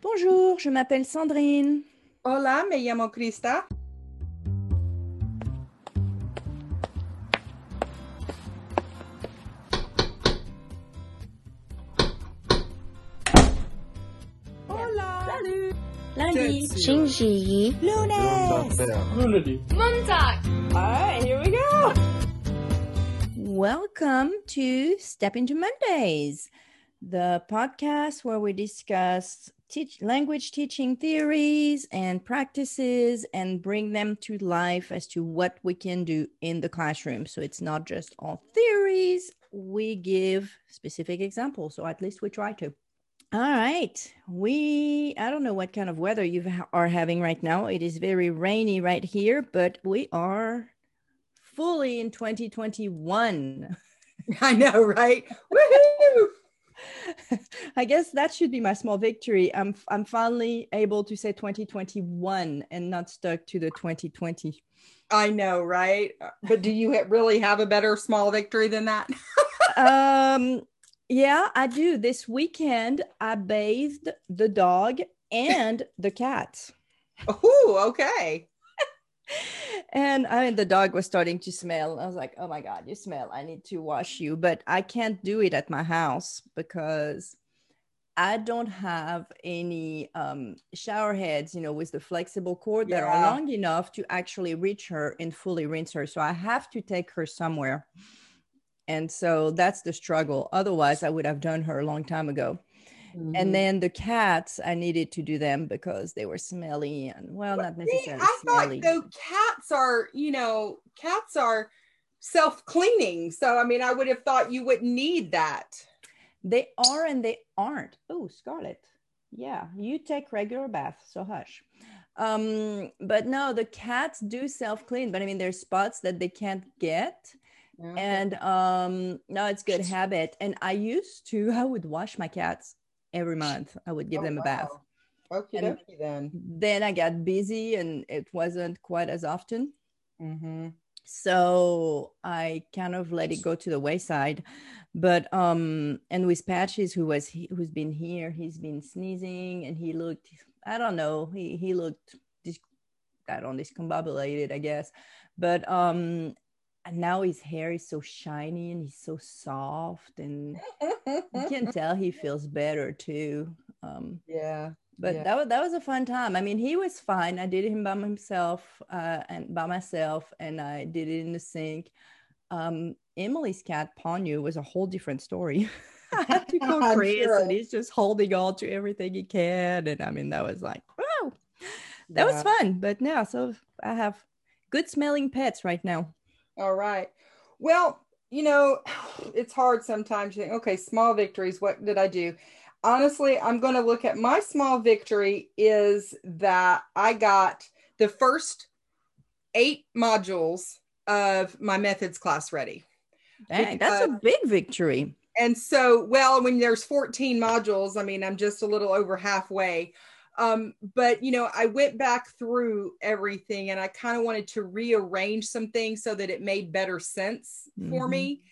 Bonjour, je m'appelle Sandrine. Hola, me llamo Krista. Hola. Salut. Lundi. Shinji. Lunes. All right, here we go. Welcome to Step into Mondays, the podcast where we discuss teach language teaching theories and practices and bring them to life as to what we can do in the classroom. So it's not just all theories, we give specific examples, or at least we try to. All right. We, I don't know what kind of weather you are having right now. It is very rainy right here, but we are fully in 2021. I know, right? Woohoo! I guess that should be my small victory. I'm I'm finally able to say 2021 and not stuck to the 2020. I know, right? But do you really have a better small victory than that? um yeah, I do. This weekend I bathed the dog and the cat. Oh, okay. and I mean the dog was starting to smell. I was like, "Oh my god, you smell. I need to wash you." But I can't do it at my house because I don't have any um, shower heads, you know, with the flexible cord that are long enough to actually reach her and fully rinse her. So I have to take her somewhere. And so that's the struggle. Otherwise, I would have done her a long time ago. Mhm. And then the cats, I needed to do them because they were smelly and, well, not See, necessarily I smelly. thought though cats are, you know, cats are self-cleaning. So I mean, I would have thought you wouldn't need that. They are and they aren't. Oh, Scarlet. Yeah, you take regular bath, so hush. Um, but no, the cats do self-clean, but I mean there's spots that they can't get. And um no, it's good habit. And I used to, I would wash my cats every month. I would give Oh, them a bath. wow. Okay, And- then. Then I got busy and it wasn't quite as often. Mm-hmm. so i kind of let it go to the wayside but um and with patches who was he, who's been here he's been sneezing and he looked i don't know he he looked dis- i don't discombobulated i guess but um and now his hair is so shiny and he's so soft and you can tell he feels better too um yeah. but Yeah. that was that was a fun time. I mean, he was fine. I did him by himself uh, and by myself, and I did it in the sink. Um, Emily's cat Ponyo was a whole different story. I had to go I'm sure. and he's just holding on to everything he can, and I mean, that was like, wow, that was fun. But now, so I have good smelling pets right now. All right. Well, you know, it's hard sometimes. You think, okay, small victories. What did I do? Honestly, I'm going to look at my small victory is that I got the first eight modules of my methods class ready. Dang, that's a big victory. And so, well, when there's 14 modules, I mean, I'm just a little over halfway. Um, but you know, I went back through everything and I kind of wanted to rearrange some things so that it made better sense for Mhm. me.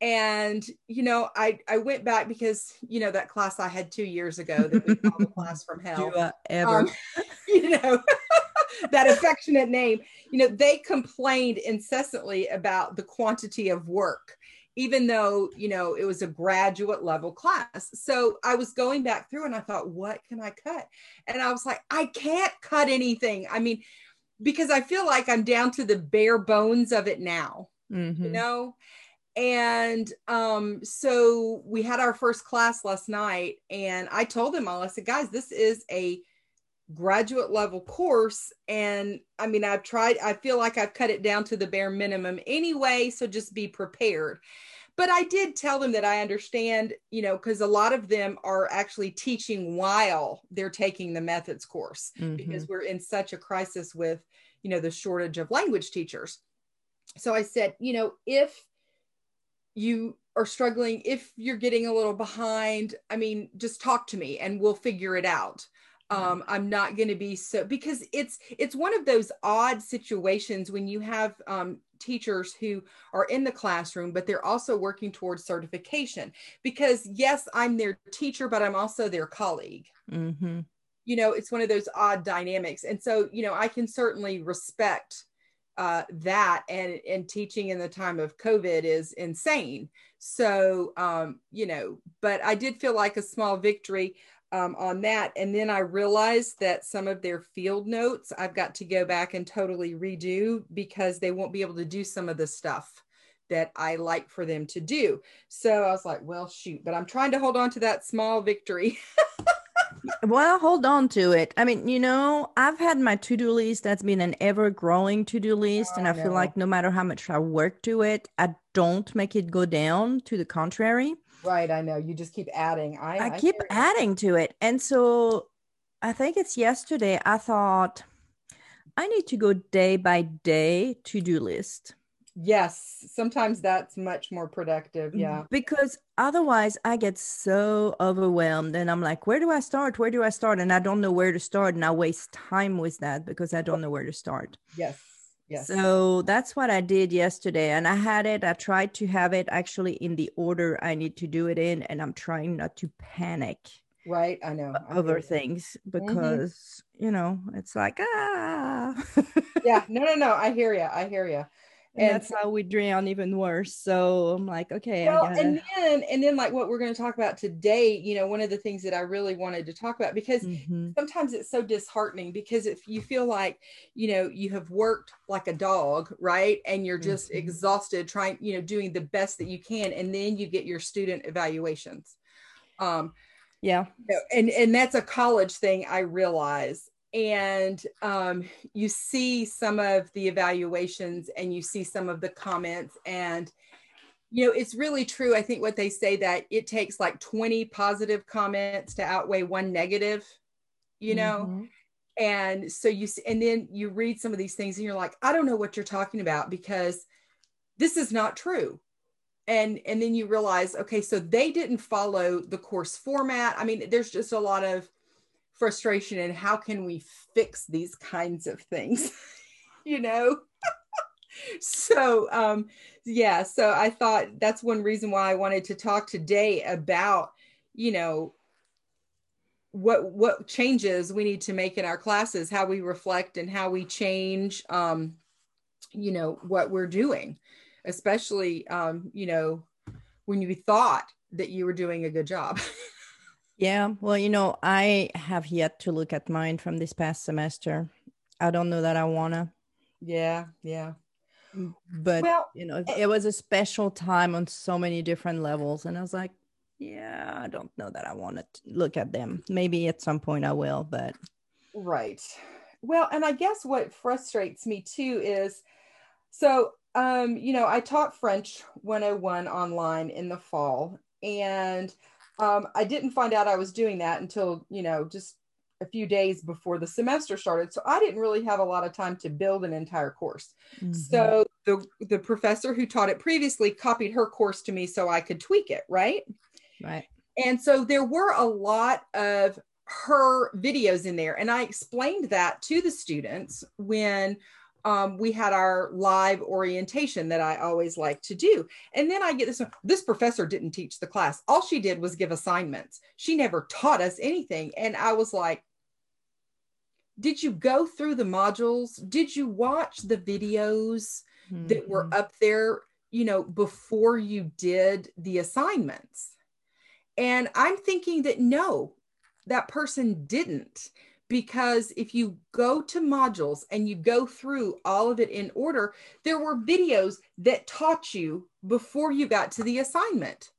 And you know, I I went back because you know that class I had two years ago that we called the class from hell Do I ever? um, you know that affectionate name you know they complained incessantly about the quantity of work even though you know it was a graduate level class. So i was going back through and i thought what can i cut? And i was like i can't cut anything. I mean because i feel like i'm down to the bare bones of it now Mhm. you know? And um so we had our first class last night and i told them all i said guys this is a graduate level course and i mean i've tried i feel like i've cut it down to the bare minimum anyway so just be prepared. But i did tell them that i understand you know because a lot of them are actually teaching while they're taking the methods course mm-hmm. because we're in such a crisis with you know the shortage of language teachers. So i said you know if you are struggling if you're getting a little behind i mean just talk to me and we'll figure it out um, i'm not going to be so because it's it's one of those odd situations when you have um, teachers who are in the classroom but they're also working towards certification. Because yes i'm their teacher but i'm also their colleague. Mm-hmm. you know it's one of those odd dynamics. And so you know i can certainly respect uh, that and and teaching in the time of covid is insane. So um you know but i did feel like a small victory um, on that. And then I realized that some of their field notes I've got to go back and totally redo because they won't be able to do some of the stuff that I like for them to do. So I was like, well, shoot, but I'm trying to hold on to that small victory. well, hold on to it. I mean, you know, I've had my to do list that's been an ever growing to do list. Oh, and I no. feel like no matter how much I work to it, I don't make it go down. To the contrary. Right, I know. You just keep adding. I, I, I keep adding to it. And so I think it's yesterday I thought I need to go day by day to-do list. Yes, sometimes that's much more productive. Yeah. Because otherwise I get so overwhelmed and I'm like, where do I start? Where do I start? And I don't know where to start. And I waste time with that because I don't know where to start. Yes. Yes. So that's what I did yesterday. And I had it, I tried to have it actually in the order I need to do it in. And I'm trying not to panic. Right. I know. Over things mm-hmm. because, mm-hmm. you know, it's like, ah. yeah. No, no, no. I hear you. I hear you and, and that's how we drown even worse. So i'm like okay well, and then and then like what we're going to talk about today you know one of the things that i really wanted to talk about because mm-hmm. sometimes it's so disheartening because if you feel like you know you have worked like a dog right? And you're just mm-hmm. exhausted trying you know doing the best that you can and then you get your student evaluations. Um yeah. and and that's a college thing i realize and um, you see some of the evaluations and you see some of the comments and you know it's really true. I think what they say that it takes like 20 positive comments to outweigh one negative you know? Mm-hmm. and so you and then you read some of these things and you're like i don't know what you're talking about because this is not true. And and then you realize okay so they didn't follow the course format. I mean there's just a lot of frustration and how can we fix these kinds of things you know? So um yeah so i thought that's one reason why i wanted to talk today about you know what what changes we need to make in our classes how we reflect and how we change um you know what we're doing especially um you know when you thought that you were doing a good job Yeah, well, you know, I have yet to look at mine from this past semester. I don't know that I wanna. Yeah, yeah. Mm, but well, you know, it, it was a special time on so many different levels, and I was like, yeah, I don't know that I want to look at them. Maybe at some point I will, but right. Well, and I guess what frustrates me too is so um, you know, I taught French 101 online in the fall, and um, I didn't find out I was doing that until, you know, just a few days before the semester started. So I didn't really have a lot of time to build an entire course. Mm-hmm. So the the professor who taught it previously copied her course to me so I could tweak it, right? Right. And so there were a lot of her videos in there and I explained that to the students when um, we had our live orientation that I always like to do. And then I get this this professor didn't teach the class. All she did was give assignments. She never taught us anything. And I was like, did you go through the modules? Did you watch the videos mm-hmm. that were mm-hmm. up there, you know, before you did the assignments? And I'm thinking that no, that person didn't because if you go to modules and you go through all of it in order, there were videos that taught you before you got to the assignment.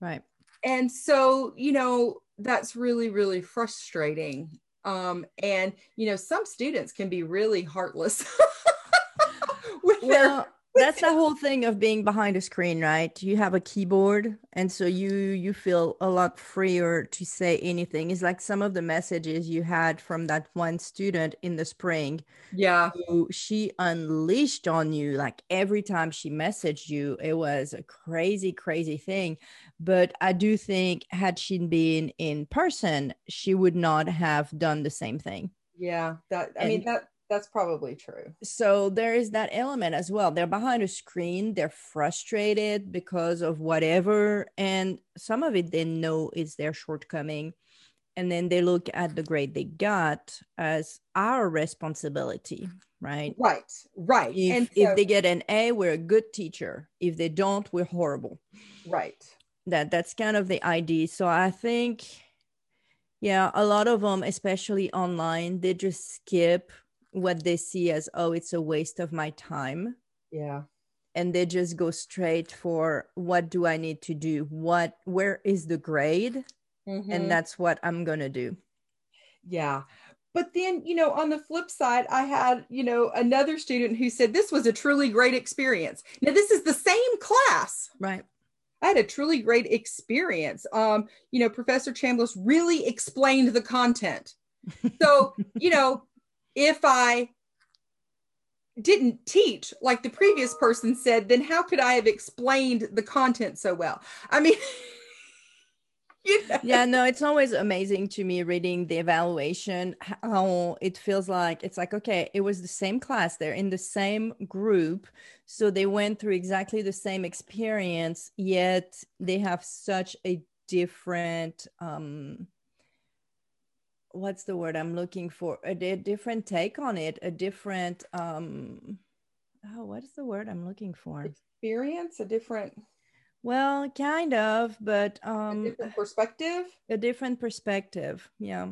Right. And so, you know, that's really, really frustrating. Um, and, you know, some students can be really heartless. with well, that's the whole thing of being behind a screen right? You have a keyboard and so you you feel a lot freer to say anything. It's like some of the messages you had from that one student in the spring yeah. Who she unleashed on you like every time she messaged you it was a crazy crazy thing. But i do think had she been in person she would not have done the same thing. Yeah that i and, mean that that's probably true. So there is that element as well. They're behind a screen, they're frustrated because of whatever. And some of it they know is their shortcoming. And then they look at the grade they got as our responsibility, right? Right, right. If, and so, if they get an A, we're a good teacher. If they don't, we're horrible. Right. That that's kind of the idea. So I think yeah, a lot of them, especially online, they just skip what they see as oh it's a waste of my time. Yeah. And they just go straight for what do i need to do? What where is the grade? Mm-hmm. and that's what i'm gonna do. Yeah. But then you know on the flip side i had you know another student who said this was a truly great experience. Now this is the same class. Right. I had a truly great experience. Um, you know, Professor Chambliss really explained the content. So, you know, if I didn't teach like the previous person said, then how could I have explained the content so well? I mean, you know? yeah, no, it's always amazing to me reading the evaluation how it feels like it's like, okay, it was the same class, they're in the same group. So they went through exactly the same experience, yet they have such a different um what's the word I'm looking for? A, a different take on it, a different um oh, what is the word I'm looking for? Experience, a different well, kind of, but um a different perspective. A different perspective. Yeah.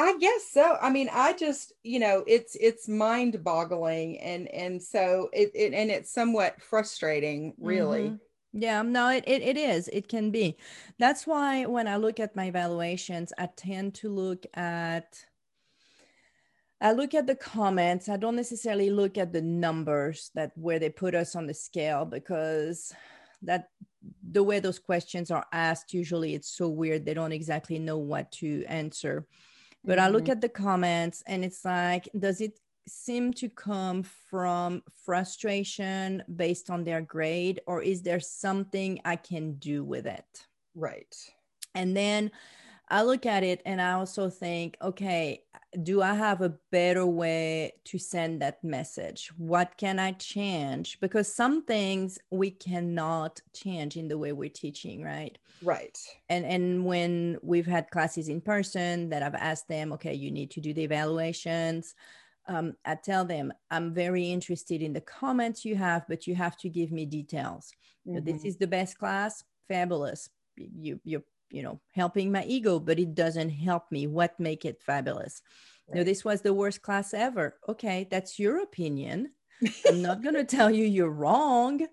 I guess so. I mean, I just, you know, it's it's mind boggling and and so it, it and it's somewhat frustrating, really. Mm-hmm yeah, no, it, it, it is. It can be. That's why when I look at my evaluations, I tend to look at I look at the comments. I don't necessarily look at the numbers that where they put us on the scale because that the way those questions are asked usually it's so weird they don't exactly know what to answer. But mm-hmm. I look mm-hmm. at the comments and it's like does it seem to come from frustration based on their grade, or is there something I can do with it? Right. And then I look at it and I also think, okay, do I have a better way to send that message? What can I change? Because some things we cannot change in the way we're teaching, right? Right. And and when we've had classes in person that I've asked them, okay, you need to do the evaluations um, I tell them, I'm very interested in the comments you have, but you have to give me details. Mm-hmm. This is the best class, fabulous. You, you're, you know, helping my ego, but it doesn't help me. What make it fabulous? Right. this was the worst class ever. Okay, that's your opinion. I'm not going to tell you you're wrong.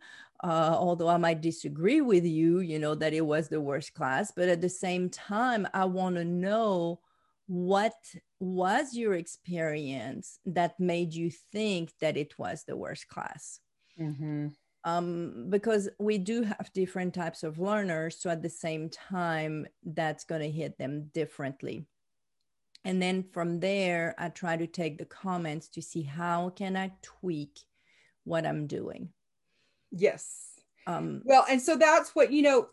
Uh, although I might disagree with you, you know, that it was the worst class. But at the same time, I want to know what was your experience that made you think that it was the worst class? Mm-hmm. Um, because we do have different types of learners. So at the same time, that's going to hit them differently. And then from there, I try to take the comments to see how can I tweak what I'm doing. Yes. Um, well, and so that's what, you know,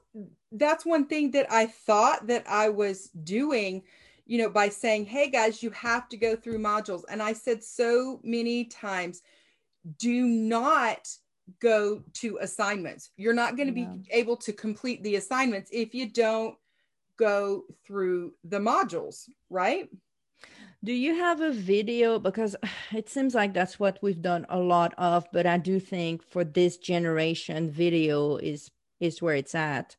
that's one thing that I thought that I was doing you know, by saying, hey guys, you have to go through modules. And I said so many times, do not go to assignments. You're not going to yeah. be able to complete the assignments if you don't go through the modules, right? Do you have a video? Because it seems like that's what we've done a lot of, but I do think for this generation, video is is where it's at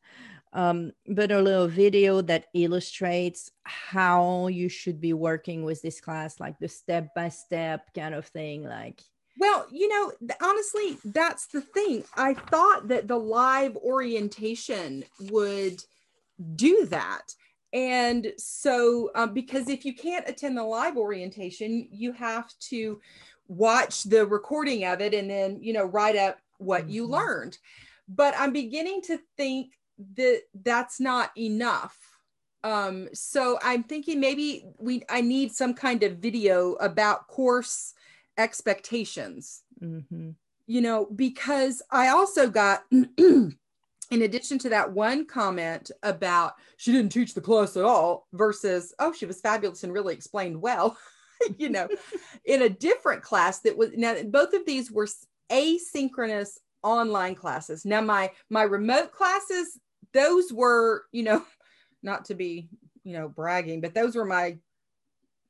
um, but a little video that illustrates how you should be working with this class, like the step by step kind of thing. Like, well, you know, honestly, that's the thing. I thought that the live orientation would do that. And so, um, because if you can't attend the live orientation, you have to watch the recording of it and then, you know, write up what Mm-hmm. you learned. But I'm beginning to think that that's not enough. Um, so I'm thinking maybe we I need some kind of video about course expectations hmm you know, because I also got, in addition to that one comment about she didn't teach the class at all versus, oh, she was fabulous and really explained well, you know, in a different class that was now both of these were asynchronous online classes. Now, my my remote classes, those were, you know, not to be, you know, bragging, but those were my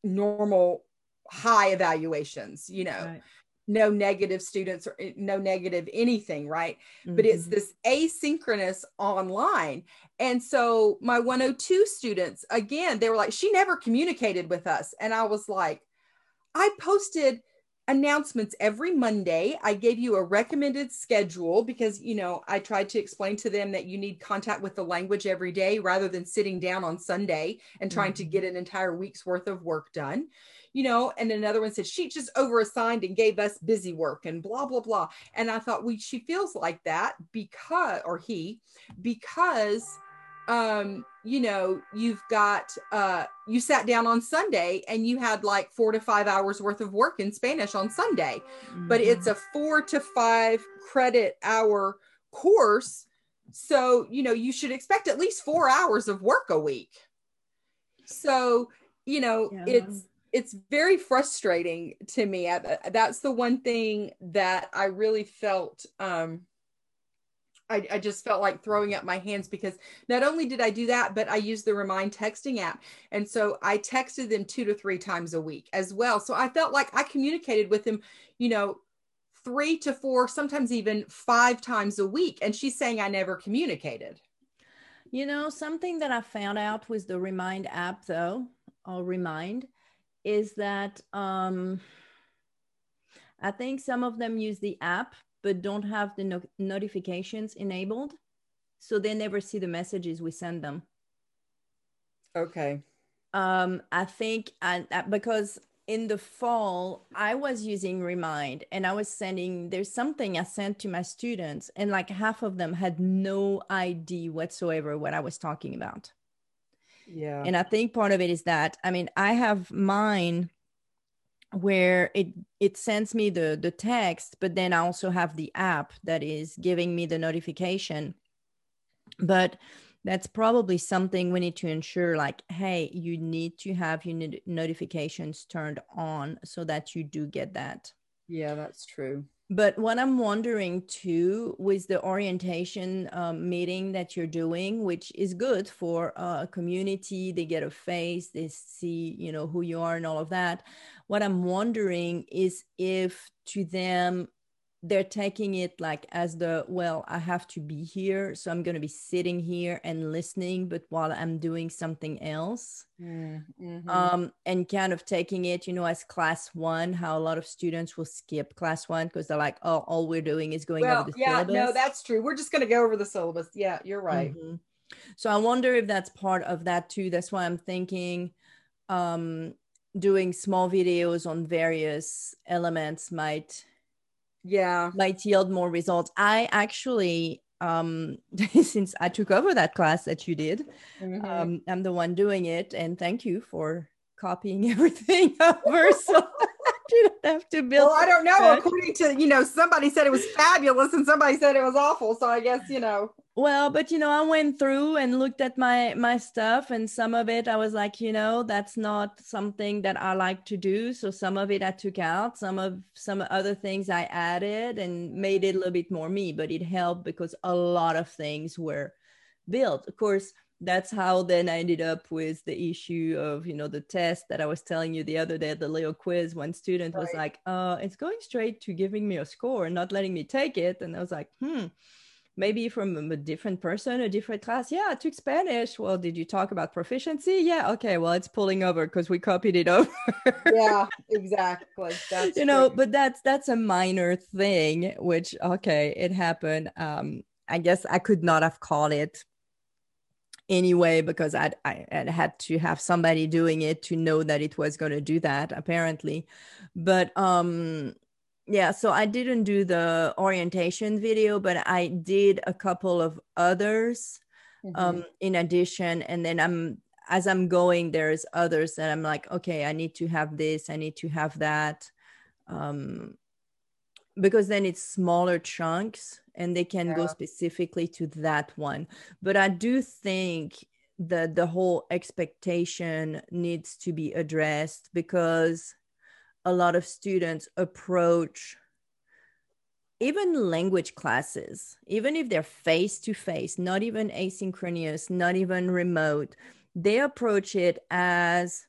normal high evaluations, you know Right. no negative students or eh, no negative anything, right? But it's Mhm. this asynchronous online. And so my 102 students, again, they were like, she never communicated with us. And I was like, I posted announcements every Monday. I gave you a recommended schedule because, you know, I tried to explain to them that you need contact with the language every day rather than sitting down on Sunday and trying to Mhm. get an entire week's worth of work done. You know, and another one said she just overassigned and gave us busy work and blah blah blah. And I thought, we she feels like that because or he because um you know you've got uh you sat down on sunday and you had like four to five hours worth of work in spanish on sunday. But it's a four to five credit hour course. So you know you should expect at least four hours of work a week. So you know Yeah. it's it's very frustrating to me. I- that's the one thing that i really felt um I, I just felt like throwing up my hands because not only did I do that, but I used the Remind texting app. And so I texted them two to three times a week as well. So I felt like I communicated with them, you know, three to four, sometimes even five times a week. And she's saying I never communicated. You know, something that I found out with the Remind app, though, or Remind, is that um, I think some of them use the app but don't have the no- notifications enabled. So they never see the messages we send them. Okay. Um, I think I, I- because in the fall I was using Remind and I was sending there's something I sent to my students and like half of them had no idea whatsoever what I was talking about. Yeah. And I think part of it is that I mean I have mine where it it sends me the the text but then I also have the app that is giving me the notification. But that's probably something we need to ensure like hey you need to have your not- notifications turned on so that you do get that yeah, that's true. But what i'm wondering too with the orientation um, meeting that you're doing which is good for uh, a community. They get a face they see you know who you are and all of that. What i'm wondering is if to them they're taking it like as the well i have to be here so i'm going to be sitting here and listening but while i'm doing something else Mhm. um, and kind of taking it, you know, as class one, how a lot of students will skip class one because they're like, oh, all we're doing is going well, over the syllabus. yeah, syllabus. no, that's true. We're just going to go over the syllabus. Yeah, you're right. Mhm. So I wonder if that's part of that too. That's why I'm thinking um, doing small videos on various elements might Yeah. might yield more results. I actually, um, since I took over that class that you did, Mhm. um, I'm the one doing it, and thank you for copying everything over, so I didn't have to build. well, I don't know. According to, you know, somebody said it was fabulous and somebody said it was awful. So I guess, you know, Well, but you know, I went through and looked at my my stuff, and some of it I was like, you know, that's not something that I like to do. So some of it I took out. Some of some other things I added and made it a little bit more me. But it helped because a lot of things were built. Of course, that's how then I ended up with the issue of you know the test that I was telling you the other day, the little quiz. One student was like, "Uh, it's going straight to giving me a score and not letting me take it," and I was like, "Hmm." Maybe from a different person, a different class. Yeah, I took Spanish. Well, did you talk about proficiency? Yeah, okay. Well, it's pulling over because we copied it over. yeah, exactly. That's you know, true. but that's that's a minor thing, which okay, it happened. Um, I guess I could not have caught it anyway because I'd, I I had to have somebody doing it to know that it was going to do that apparently, but um yeah so i didn't do the orientation video but i did a couple of others mm-hmm. um in addition and then i'm as i'm going there's others that i'm like okay i need to have this i need to have that um because then it's smaller chunks and they can yeah. go specifically to that one but i do think that the whole expectation needs to be addressed because a lot of students approach even language classes, even if they're face to face, not even asynchronous, not even remote, they approach it as,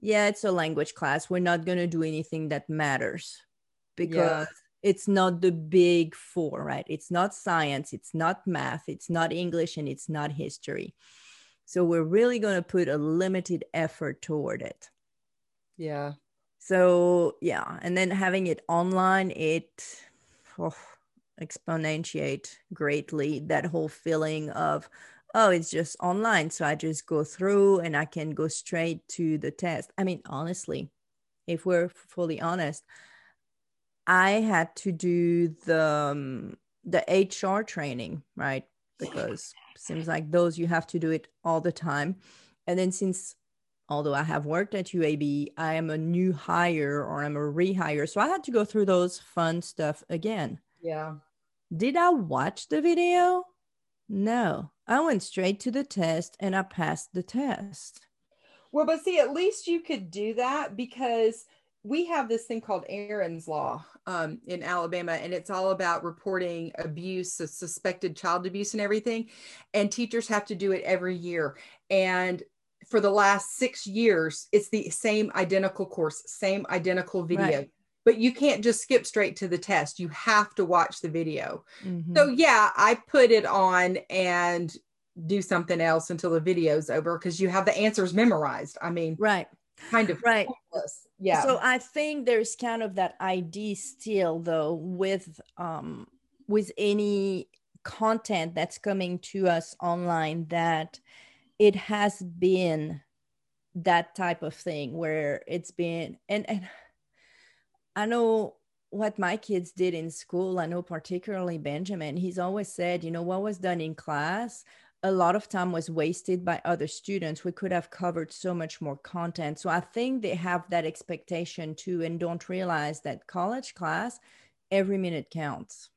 yeah, it's a language class. We're not going to do anything that matters because yeah. it's not the big four, right? It's not science, it's not math, it's not English, and it's not history. So we're really going to put a limited effort toward it. Yeah. So yeah, and then having it online, it oh, exponentiate greatly that whole feeling of oh it's just online so i just go through and i can go straight to the test. I mean honestly if we're fully honest i had to do the um, the hr training right? Because seems like those you have to do it all the time. And then since although I have worked at UAB, I am a new hire or I'm a rehire. So I had to go through those fun stuff again. Yeah. Did I watch the video? No. I went straight to the test and I passed the test. Well, but see, at least you could do that because we have this thing called Erin's Law um, in Alabama, and it's all about reporting abuse, suspected child abuse, and everything. And teachers have to do it every year. And for the last six years, it's the same identical course, same identical video. Right. But you can't just skip straight to the test. You have to watch the video. Mm-hmm. So, yeah, I put it on and do something else until the video's over because you have the answers memorized. I mean, right. Kind of right. Yeah. So I think there's kind of that ID still though with um with any content that's coming to us online that it has been that type of thing where it's been and and I know what my kids did in school. I know particularly Benjamin. He's always said, you know, what was done in class, a lot of time was wasted by other students. We could have covered so much more content. So I think they have that expectation too and don't realize that college class, every minute counts.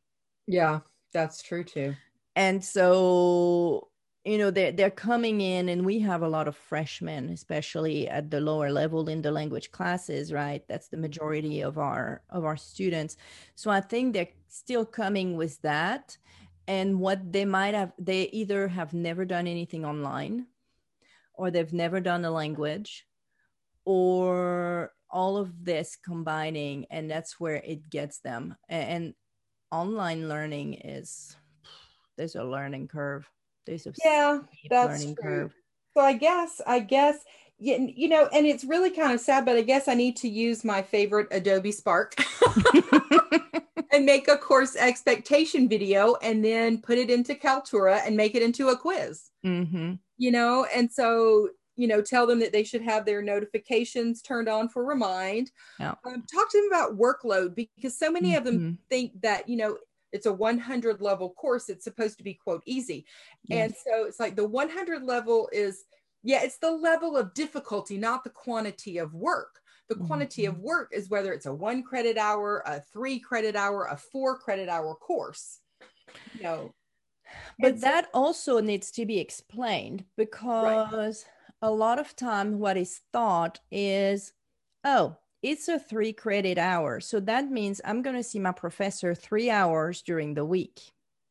Yeah, that's true too. And so you know they're, they're coming in and we have a lot of freshmen especially at the lower level in the language classes right? That's the majority of our of our students. So i think they're still coming with that. And what they might have they either have never done anything online or they've never done a language or all of this combining and that's where it gets them. And online learning is there's a learning curve there's a yeah, that's true. curve. So I guess, I guess, you know, and it's really kind of sad, but I guess I need to use my favorite Adobe Spark and make a course expectation video and then put it into Kaltura and make it into a quiz. Mm-hmm. You know, and so you know, tell them that they should have their notifications turned on for remind. Yeah. Um, talk to them about workload because so many mm-hmm. of them mm-hmm. think that, you know, it's a 100 level course it's supposed to be quote easy yes. and so it's like the 100 level is yeah it's the level of difficulty not the quantity of work the quantity mm-hmm. of work is whether it's a one credit hour a three credit hour a four credit hour course you know but and that so- also needs to be explained because right. a lot of time what is thought is oh it's a three credit hour. So that means I'm going to see my professor three hours during the week.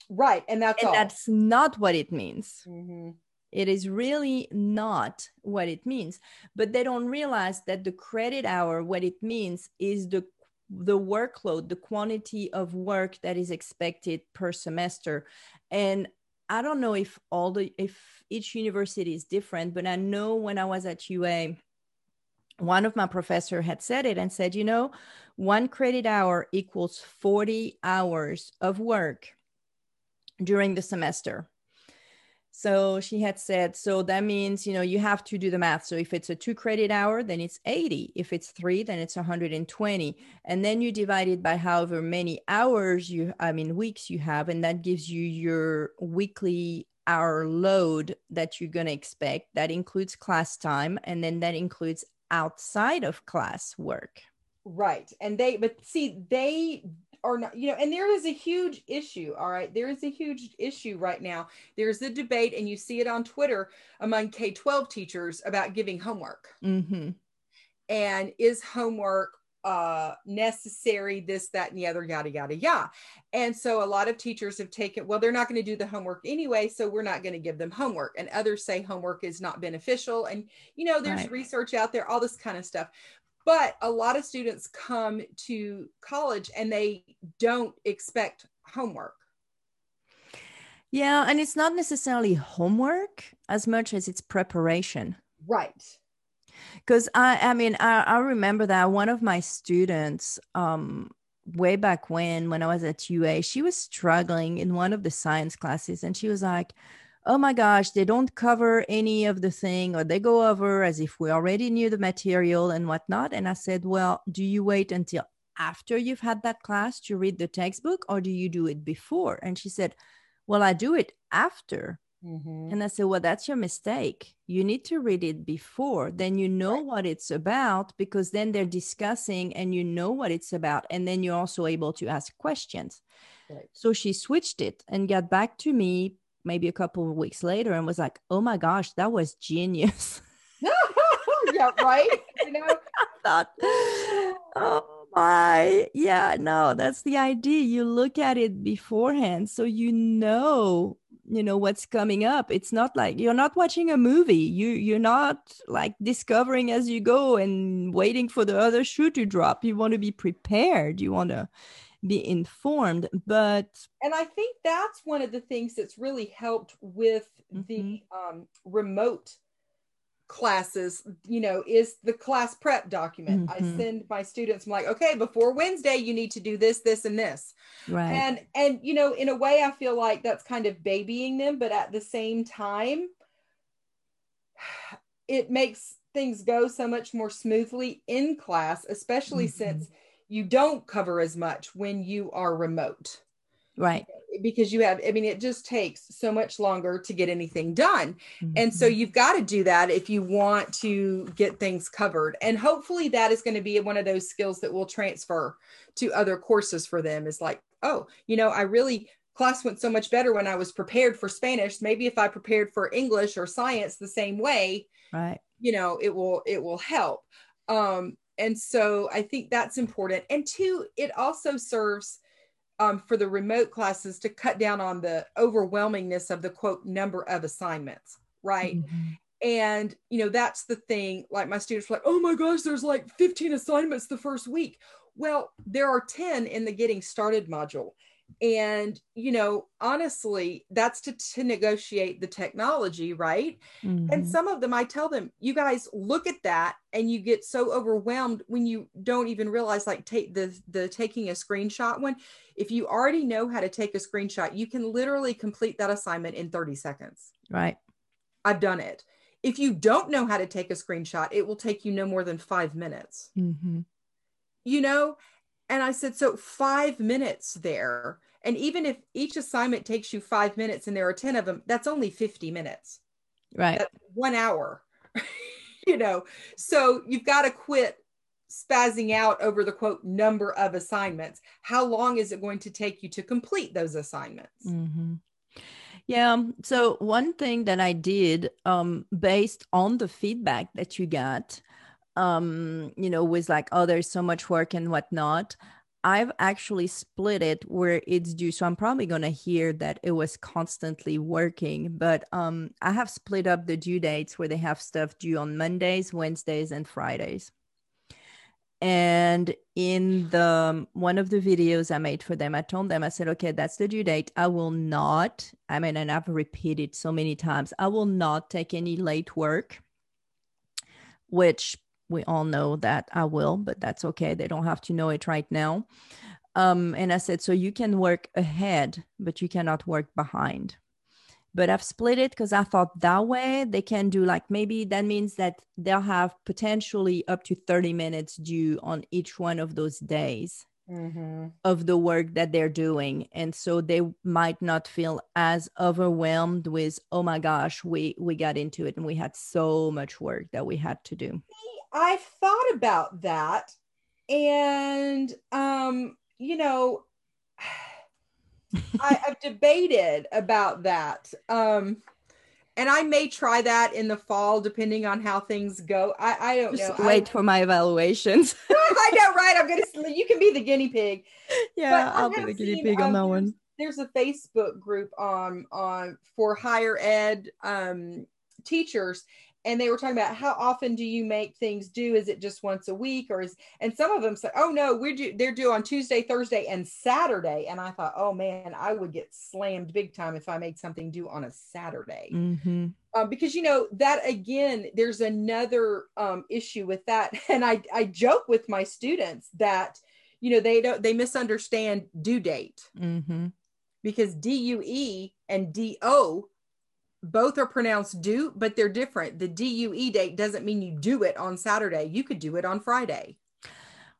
Right. And that's and all. that's not what it means. Mm-hmm. It is really not what it means. But they don't realize that the credit hour, what it means is the the workload, the quantity of work that is expected per semester. And I don't know if all the if each university is different, but I know when I was at UA, one of my professor had said it and said, you know, one credit hour equals 40 hours of work during the semester. So she had said, so that means, you know, you have to do the math. So if it's a two credit hour, then it's 80. If it's three, then it's 120. And then you divide it by however many hours you, I mean, weeks you have, and that gives you your weekly hour load that you're going to expect. That includes class time, and then that includes outside of class work. Right. And they, but see, they are not, you know, and there is a huge issue. All right. There is a huge issue right now. There's a debate, and you see it on Twitter among K 12 teachers about giving homework. Mm-hmm. And is homework uh, necessary, this, that, and the other, yada, yada, yada. And so a lot of teachers have taken, well, they're not going to do the homework anyway, so we're not going to give them homework. And others say homework is not beneficial. And, you know, there's right. research out there, all this kind of stuff but a lot of students come to college and they don't expect homework yeah and it's not necessarily homework as much as it's preparation right because i i mean I, I remember that one of my students um way back when when i was at ua she was struggling in one of the science classes and she was like oh my gosh, they don't cover any of the thing or they go over as if we already knew the material and whatnot. And I said, well, do you wait until after you've had that class to read the textbook or do you do it before? And she said, well, I do it after. Mm-hmm. And I said, well, that's your mistake. You need to read it before. Then you know right. what it's about because then they're discussing and you know what it's about. And then you're also able to ask questions. Right. So she switched it and got back to me maybe a couple of weeks later and was like, oh my gosh, that was genius. yeah, right. You know, I thought, oh my, yeah, no, that's the idea. You look at it beforehand so you know you know what's coming up. It's not like you're not watching a movie. You you're not like discovering as you go and waiting for the other shoe to drop. You want to be prepared. You want to be informed. But and i think that's one of the things that's really helped with mm-hmm. the um, remote classes you know is the class prep document mm-hmm. i send my students i'm like okay before wednesday you need to do this this and this right and and you know in a way i feel like that's kind of babying them but at the same time it makes things go so much more smoothly in class especially mm-hmm. since you don't cover as much when you are remote right. Because you have i mean it just takes so much longer to get anything done. Mm-hmm. and so you've got to do that if you want to get things covered. And hopefully that is going to be one of those skills that will transfer to other courses for them. Is like oh you know i really class went so much better when i was prepared for spanish. Maybe if i prepared for english or science the same way right. you know it will it will help. Um and so I think that's important. And two, it also serves um, for the remote classes to cut down on the overwhelmingness of the quote number of assignments, right? Mm-hmm. And you know that's the thing. Like my students were like, "Oh my gosh, there's like 15 assignments the first week." Well, there are 10 in the getting started module, and you know honestly that's to, to negotiate the technology right? Mm-hmm. and some of them i tell them you guys look at that and you get so overwhelmed when you don't even realize like take the the taking a screenshot one. If you already know how to take a screenshot you can literally complete that assignment in 30 seconds. Right. I've done it. If you don't know how to take a screenshot it will take you no more than five minutes. Mm-hmm. you know and I said, so five minutes there. And even if each assignment takes you five minutes and there are 10 of them, that's only 50 minutes. Right. That's one hour, you know. So you've got to quit spazzing out over the quote number of assignments. How long is it going to take you to complete those assignments? Mm-hmm. Yeah. So one thing that I did um, based on the feedback that you got um, you know, was like, oh, there's so much work and whatnot. I've actually split it where it's due. So I'm probably going to hear that it was constantly working, but um, I have split up the due dates where they have stuff due on Mondays, Wednesdays, and Fridays. And in the one of the videos I made for them, I told them, I said, okay, that's the due date. I will not, I mean, and I've repeated so many times, I will not take any late work, which we all know that I will, but that's okay. They don't have to know it right now. Um, and I said, so you can work ahead, but you cannot work behind but I've split it because I thought that way they can do like maybe that means that they'll have potentially up to 30 minutes due on each one of those days mm-hmm. of the work that they're doing. And so they might not feel as overwhelmed with, oh my gosh, we, we got into it and we had so much work that we had to do. I thought about that and um, you know, I, have debated about that. Um, and I may try that in the fall, depending on how things go. I, I don't Just know. Wait I, for my evaluations. I know, right? I'm gonna. You can be the guinea pig. Yeah, I'll be the guinea pig on um, that one. There's a Facebook group on on for higher ed um, teachers, and they were talking about how often do you make things due is it just once a week or is and some of them said oh no we're due they're due on tuesday thursday and saturday. And i thought oh man i would get slammed big time if i made something due on a saturday. Mm-hmm. um, because you know that again there's another um, issue with that. And i i joke with my students that you know they don't they misunderstand due date. Mm-hmm. because due and do both are pronounced due, but they're different. The DUE date doesn't mean you do it on Saturday. You could do it on Friday.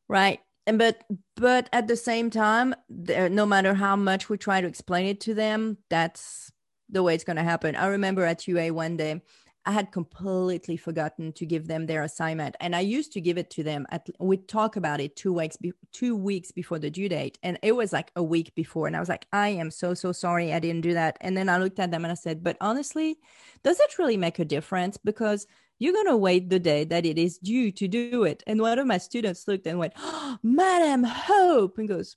Right. And but but at the same time, no matter how much we try to explain it to them, that's the way it's going to happen. I remember at UA one day, I had completely forgotten to give them their assignment, and I used to give it to them. At we talk about it two weeks be, two weeks before the due date, and it was like a week before, and I was like, I am so so sorry, I didn't do that. And then I looked at them and I said, but honestly, does it really make a difference? Because you're gonna wait the day that it is due to do it. And one of my students looked and went, oh, Madam Hope, and goes,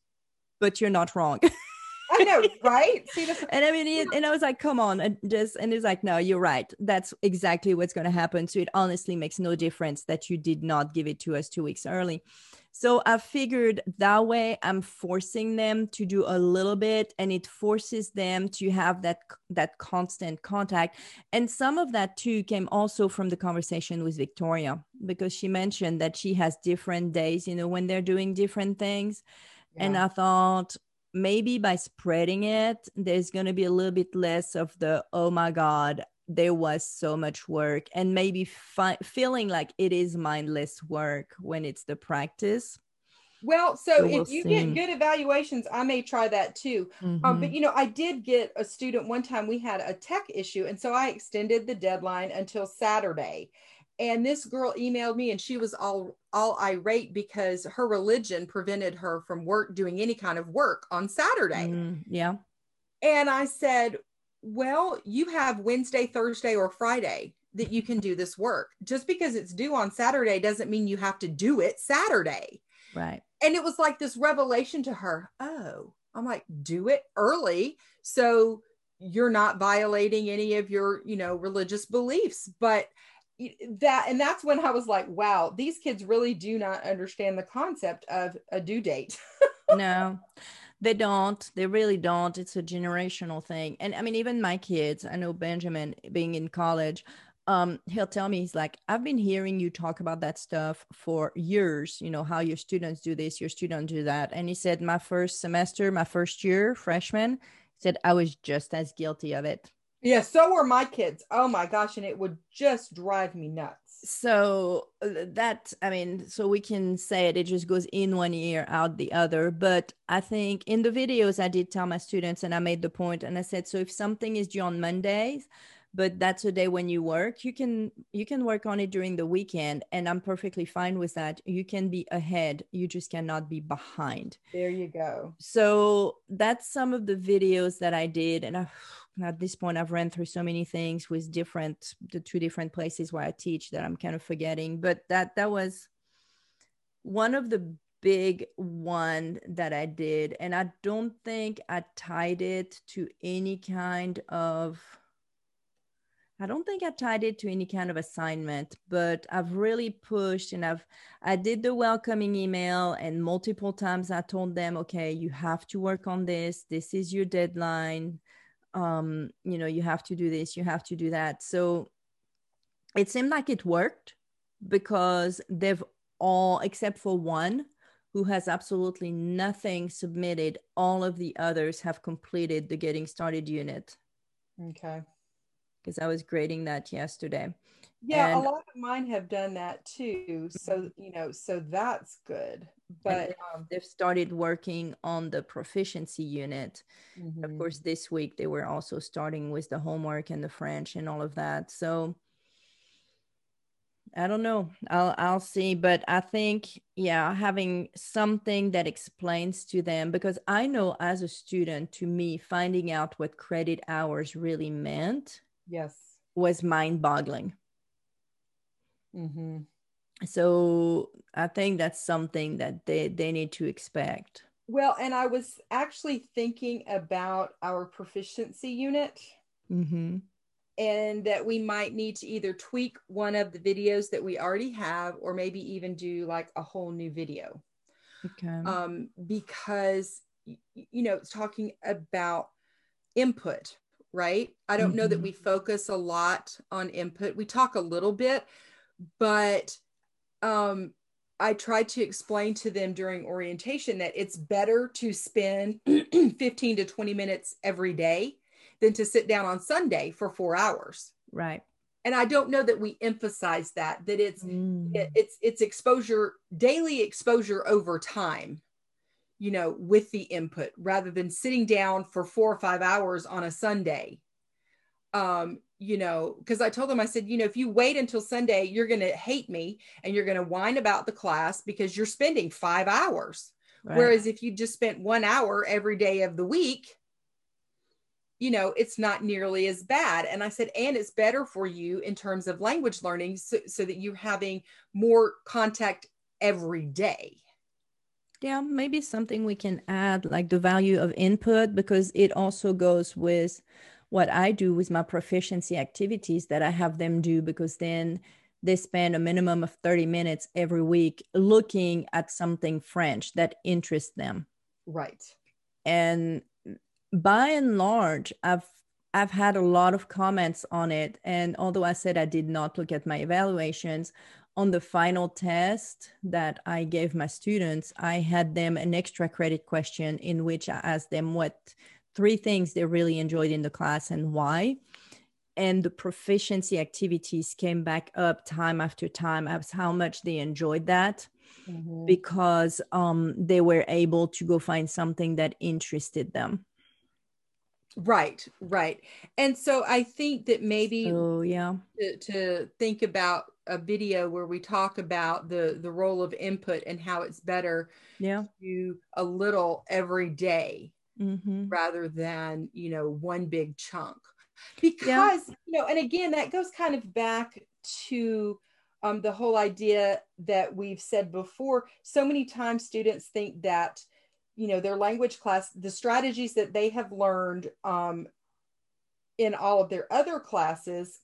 but you're not wrong. I know, right? See, and I mean, and I was like, come on, and just, and he's like, no, you're right. That's exactly what's going to happen. So it honestly makes no difference that you did not give it to us two weeks early. So I figured that way I'm forcing them to do a little bit and it forces them to have that that constant contact. And some of that too came also from the conversation with Victoria because she mentioned that she has different days, you know, when they're doing different things. Yeah. And I thought, maybe by spreading it, there's going to be a little bit less of the, oh my God, there was so much work, and maybe fi- feeling like it is mindless work when it's the practice. Well, so, so we'll if you see. get good evaluations, I may try that too. Mm-hmm. Um, but mm-hmm. you know, I did get a student one time. We had a tech issue, and so I extended the deadline until Saturday and this girl emailed me and she was all all irate because her religion prevented her from work doing any kind of work on saturday. Mm, yeah. And i said well you have wednesday thursday or friday that you can do this work. Just because it's due on saturday doesn't mean you have to do it saturday. Right. And it was like this revelation to her. Oh i'm like do it early so you're not violating any of your you know religious beliefs. But that and that's when I was like, wow, these kids really do not understand the concept of a due date. no, they don't. They really don't. It's a generational thing. And I mean, even my kids, I know Benjamin being in college, um, he'll tell me, he's like, I've been hearing you talk about that stuff for years, you know, how your students do this, your students do that. And he said, my first semester, my first year, freshman, said I was just as guilty of it. Yeah, so were my kids. Oh my gosh, and it would just drive me nuts. So uh, that I mean, so we can say it, it just goes in one ear, out the other. But I think in the videos I did tell my students and I made the point and I said, so if something is due on Mondays, but that's a day when you work you can you can work on it during the weekend and i'm perfectly fine with that you can be ahead you just cannot be behind there you go so that's some of the videos that i did and I, at this point i've ran through so many things with different the two different places where i teach that i'm kind of forgetting but that that was one of the big one that i did and i don't think i tied it to any kind of I don't think I tied it to any kind of assignment, but I've really pushed and I've I did the welcoming email and multiple times I told them, okay, you have to work on this. This is your deadline um you know you have to do this you have to do that. So it seemed like it worked because they've all except for one who has absolutely nothing submitted all of the others have completed the getting started unit. Okay. Because I was grading that yesterday. Yeah, And- a lot of mine have done that too. So, you know, so that's good. But um, They've started working on the proficiency unit. Of mhm. course, this week they were also starting with the homework and the French and all of that. So I don't know. I'll I'll see, but I think yeah, having something that explains to them because I know as a student, to me, finding out what credit hours really meant yes. was mind-boggling. Hmm So I think that's something that they they need to expect. Well, and I was actually thinking about our proficiency unit Mm-hmm. and that we might need to either tweak one of the videos that we already have or maybe even do like a whole new video. Okay. um, because you know it's talking about input right i don't know that Mhm. we focus a lot on input we talk a little bit but um, i tried to explain to them during orientation that it's better to spend 15 to 20 minutes every day than to sit down on sunday for four hours right. and i don't know that we emphasize that that it's Mm. it, it's it's exposure daily exposure over time you know with the input rather than sitting down for four or five hours on a sunday um you know because i told them i said you know if you wait until sunday you're going to hate me and you're going to whine about the class because you're spending five hours. Right. whereas if you just spent one hour every day of the week you know it's not nearly as bad. And i said and it's better for you in terms of language learning so, so that you're having more contact every day. Yeah, maybe something we can add, like the value of input, because it also goes with what I do with my proficiency activities that I have them do, because then they spend a minimum of 30 minutes every week looking at something French that interests them. right and by and large i've i've had a lot of comments on it and although i said i did not look at my evaluations on the final test that i gave my students i had them an extra credit question in which i asked them what three things they really enjoyed in the class and why. And the proficiency activities came back up time after time as how much they enjoyed that Mhm. because um, they were able to go find something that interested them. right right. And so i think that maybe So yeah, to, to think about a video where we talk about the the role of input and how it's better yeah, to a little every day hmm rather than you know one big chunk. Because you know and again that goes kind of back to um, the whole idea that we've said before. So many times students think that you know their language class the strategies that they have learned um, in all of their other classes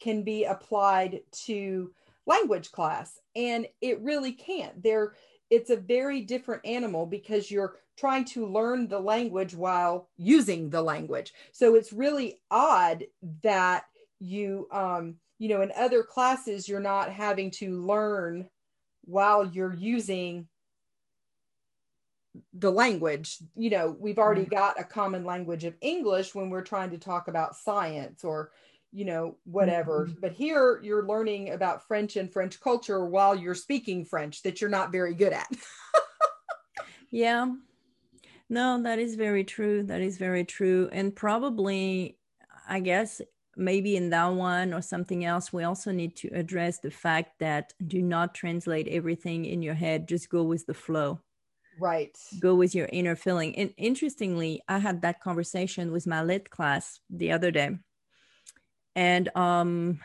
can be applied to language class. And it really can't. They're it's a very different animal because you're trying to learn the language while using the language. So it's really odd that you um you know in other classes you're not having to learn while you're using the language. You know we've already got a common language of english when we're trying to talk about science or you know whatever. Mhm. but here you're learning about french and french culture while you're speaking french that you're not very good at. Yeah. No, that is very true. That is very true. And probably, I guess, maybe in that one or something else, we also need to address the fact that do not translate everything in your head. Just go with the flow. right go with your inner feeling. And interestingly, I had that conversation with my lit class the other day. And um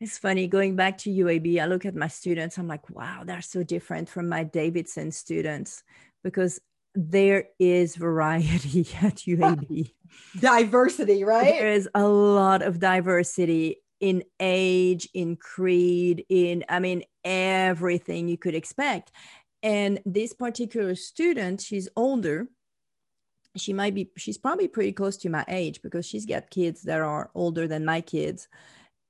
it's funny going back to UAB, I look at my students, I'm like, wow, they're so different from my Davidson students because there is variety at UAB. diversity right There is a lot of diversity in age, in creed, in, I mean, everything you could expect. And this particular student, she's older. She might be, she's probably pretty close to my age because she's got kids that are older than my kids.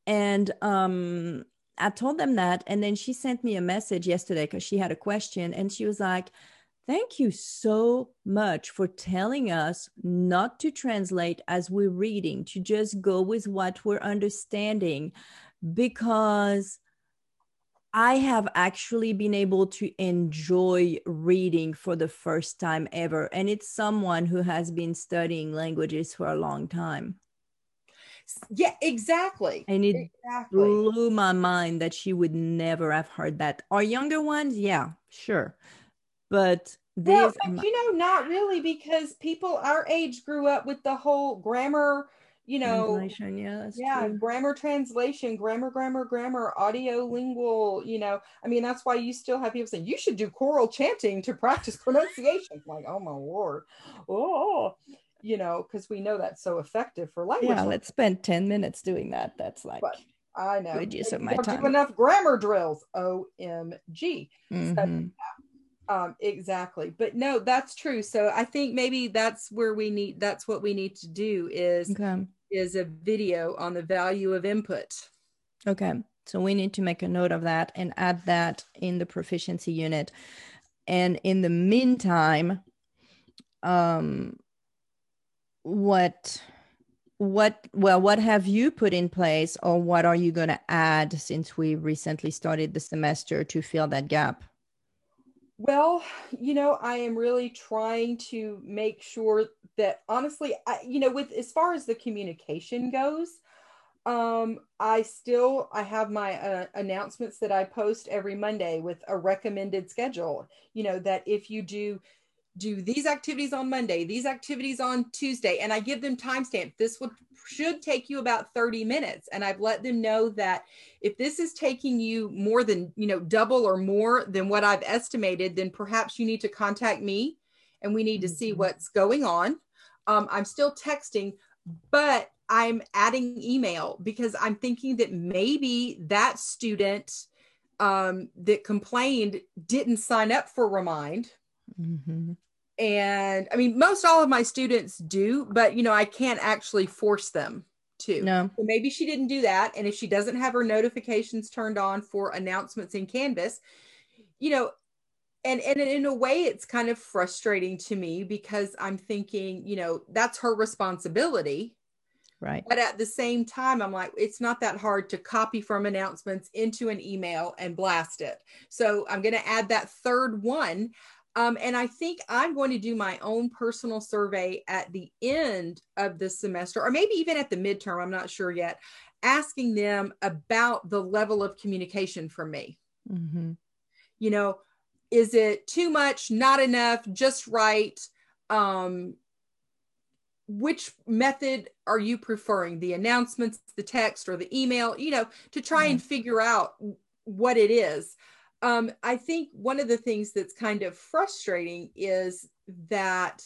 And um, I told them that. And then she sent me a message yesterday because she had a question and she was like, Thank you so much for telling us not to translate as we're reading, to just go with what we're understanding, because I have actually been able to enjoy reading for the first time ever. And it's someone who has been studying languages for a long time. Yeah, exactly. And it exactly. blew my mind that she would never have heard that. Our younger ones, yeah, sure but well, but you know, not really, because people our age grew up with the whole grammar, you know, translation, yeah, yeah, true. grammar translation, grammar, grammar, grammar, audio lingual, you know. I mean, that's why you still have people saying you should do choral chanting to practice pronunciation. like, oh my lord, oh, you know, because we know that's so effective for language. Yeah, let's spend ten minutes doing that. That's like. But, I know. Good use of my time. Enough grammar drills. OMG. Mm-hmm. So, um exactly. But no that's true. So i think maybe that's where we need that's what we need to do is okay. is a video on the value of input. Okay. So we need to make a note of that and add that in the proficiency unit. And in the meantime um what what well what have you put in place or what are you going to add since we recently started the semester to fill that gap well, you know, I am really trying to make sure that honestly, I, you know, with as far as the communication goes, um, I still I have my uh, announcements that I post every Monday with a recommended schedule. You know that if you do do these activities on Monday, these activities on Tuesday, and I give them timestamp. This would should take you about 30 minutes. And I've let them know that if this is taking you more than, you know, double or more than what I've estimated, then perhaps you need to contact me and we need to see mm-hmm. what's going on. Um, I'm still texting, but I'm adding email because I'm thinking that maybe that student um, that complained didn't sign up for Remind. Mm-hmm and i mean most all of my students do but you know i can't actually force them to. No. So maybe she didn't do that. And if she doesn't have her notifications turned on for announcements in canvas you know and and in a way it's kind of frustrating to me because i'm thinking you know that's her responsibility. Right. But at the same time i'm like it's not that hard to copy from announcements into an email and blast it. So i'm going to add that third one um, and I think I'm going to do my own personal survey at the end of the semester, or maybe even at the midterm, I'm not sure yet, asking them about the level of communication from me. Mm-hmm. You know, is it too much, not enough, just right? Um, which method are you preferring the announcements the text or the email you know to try mm-hmm. and figure out what it is um, I think one of the things that's kind of frustrating is that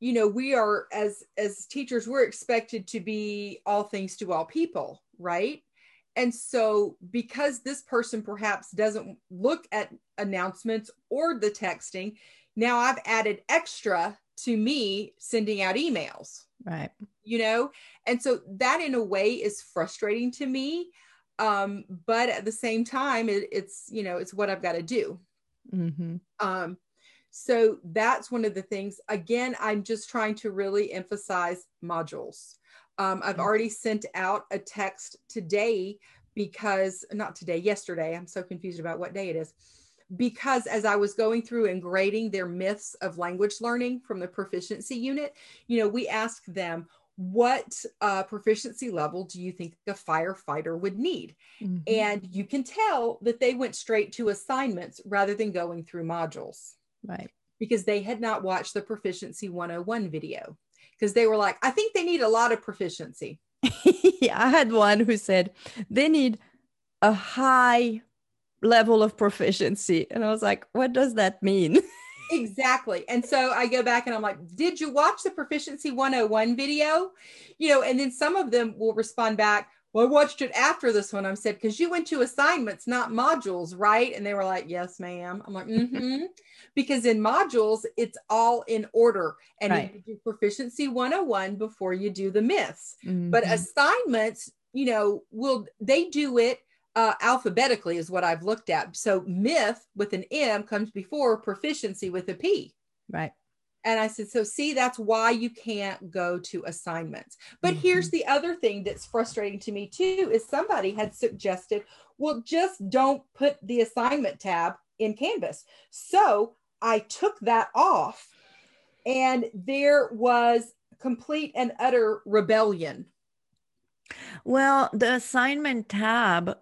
you know we are as as teachers we're expected to be all things to all people right? And so because this person perhaps doesn't look at announcements or the texting now i've added extra to me sending out emails. Right. You know? And so that in a way is frustrating to me um but at the same time it, it's you know it's what i've got to do mm-hmm. um so that's one of the things again i'm just trying to really emphasize modules um, i've mm-hmm. already sent out a text today because not today yesterday i'm so confused about what day it is because as I was going through and grading their myths of language learning from the proficiency unit, you know, we asked them, what uh, proficiency level do you think a firefighter would need? Mm-hmm. And you can tell that they went straight to assignments rather than going through modules. Right. Because they had not watched the Proficiency 101 video. Because they were like, I think they need a lot of proficiency. yeah, I had one who said they need a high level of proficiency. And I was like, what does that mean? exactly. And so I go back and I'm like, did you watch the Proficiency 101 video? You know, and then some of them will respond back, well, I watched it after this one. I said, because you went to assignments, not modules, right? And they were like, yes, ma'am. I'm like, mm-hmm. because in modules, it's all in order. And right. you do proficiency 101 before you do the myths. Mm-hmm. But assignments, you know, will they do it uh, alphabetically is what I've looked at. So myth with an M comes before proficiency with a P. Right. And I said, so see, that's why you can't go to assignments. But mm-hmm. here's the other thing that's frustrating to me too is somebody had suggested, well, just don't put the assignment tab in Canvas. So I took that off and there was complete and utter rebellion. Well, the assignment tab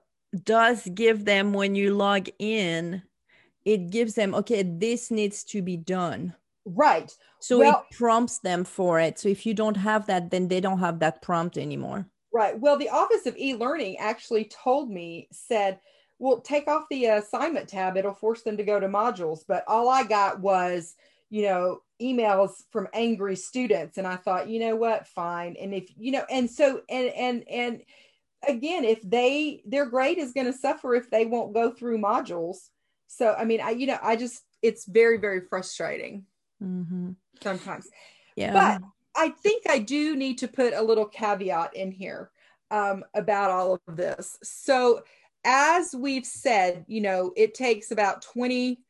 does give them when you log in, it gives them, okay, this needs to be done. Right. So well, it prompts them for it. So if you don't have that, then they don't have that prompt anymore. Right. Well, the Office of e Learning actually told me, said, well, take off the assignment tab. It'll force them to go to modules. But all I got was, you know, emails from angry students. And I thought, you know what, fine. And if, you know, and so, and, and, and, again, if they their grade is going to suffer if they won't go through modules. So I mean, I you know, I just it's very very frustrating mm-hmm. sometimes. Yeah, but I think I do need to put a little caveat in here um, about all of this. So as we've said, you know, it takes about twenty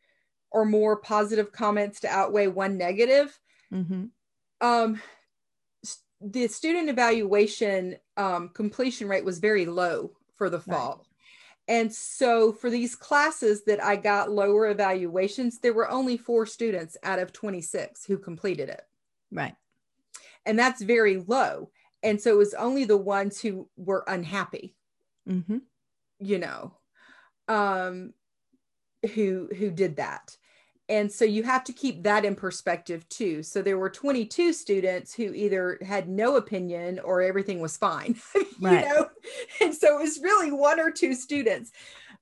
or more positive comments to outweigh one negative. Mm-hmm. Um, the student evaluation um, completion rate was very low for the fall. Right. And so for these classes that I got lower evaluations, there were only four students out of 26 who completed it. Right. And that's very low. And so it was only the ones who were unhappy, mm-hmm. you know, um, who who did that and so you have to keep that in perspective too. So there were 22 students who either had no opinion or everything was fine right. you know? And so it was really one or two students.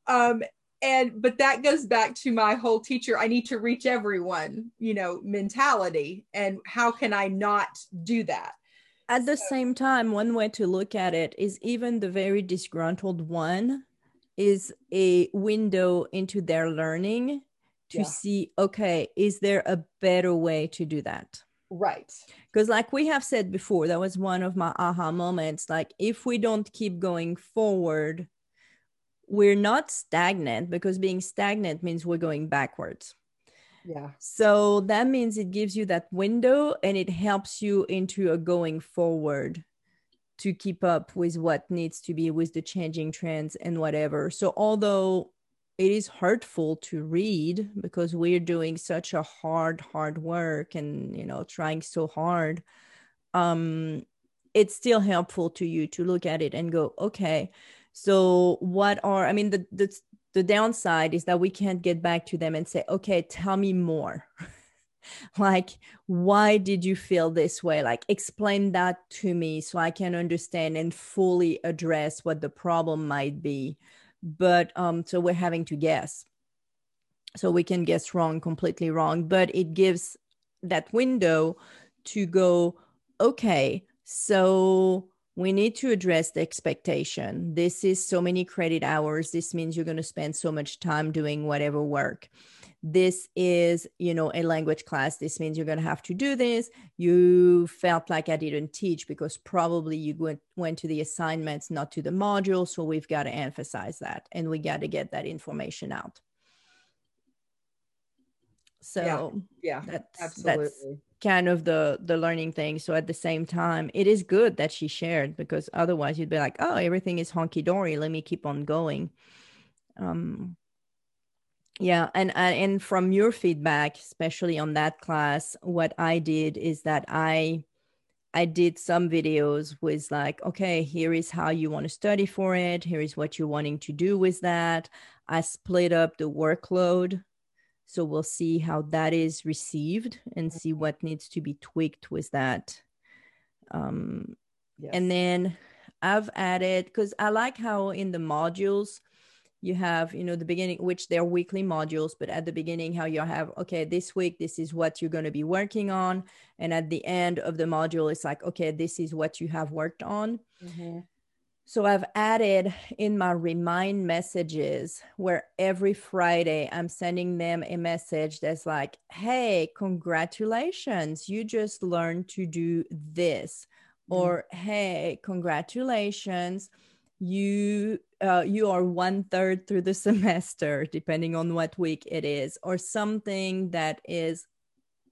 Um and but that goes back to my whole teacher i need to reach everyone you know mentality. And how can i not do that? At the so. same time one way to look at it is even the very disgruntled one is a window into their learning to yeah. see okay is there a better way to do that? Right. Because like we have said before that was one of my aha moments. Like if we don't keep going forward we're not stagnant because being stagnant means we're going backwards. Yeah. So that means it gives you that window and it helps you into a going forward to keep up with what needs to be with the changing trends and whatever. So although it is hurtful to read because we're doing such a hard hard work and you know trying so hard um it's still helpful to you to look at it and go okay so what are i mean the the, the downside is that we can't get back to them and say okay tell me more. Like why did you feel this way? Like explain that to me so i can understand and fully address what the problem might be but um, so we're having to guess. So we can guess wrong, completely wrong, but it gives that window to go, okay, so we need to address the expectation. This is so many credit hours. This means you're going to spend so much time doing whatever work this is you know a language class. This means you're going to have to do this. You felt like i didn't teach because probably you went, went to the assignments not to the module. So we've got to emphasize that and we got to get that information out. So yeah, yeah that's absolutely. that's kind of the the learning thing. So at the same time it is good that she shared because otherwise you'd be like oh everything is honky-dory. Let me keep on going. Um yeah, and and from your feedback, especially on that class, what I did is that I I did some videos with like, okay, here is how you want to study for it. Here is what you're wanting to do with that. I split up the workload. So we'll see how that is received and see what needs to be tweaked with that. Um, yes. And then I've added, because I like how in the modules, you have you know the beginning which they're weekly modules but at the beginning how you have okay this week this is what you're going to be working on and at the end of the module it's like okay this is what you have worked on mm-hmm. so i've added in my remind messages where every friday i'm sending them a message that's like hey congratulations you just learned to do this mm-hmm. or hey congratulations you uh, you are one third through the semester, depending on what week it is, or something that is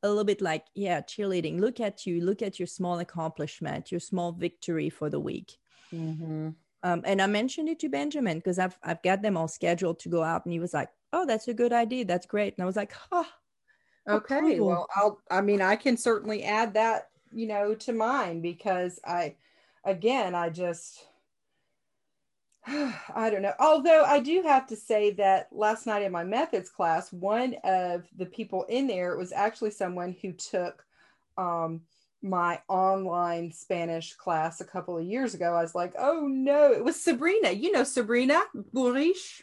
a little bit like, yeah, cheerleading. Look at you, look at your small accomplishment, your small victory for the week. Mm-hmm. Um, and I mentioned it to Benjamin because I've I've got them all scheduled to go out, and he was like, "Oh, that's a good idea. That's great." And I was like, "Oh, okay. Approval. Well, I'll. I mean, I can certainly add that, you know, to mine because I, again, I just I don't know. Although I do have to say that last night in my methods class, one of the people in there was actually someone who took um, my online Spanish class a couple of years ago. I was like, oh no, it was Sabrina. You know Sabrina Burish?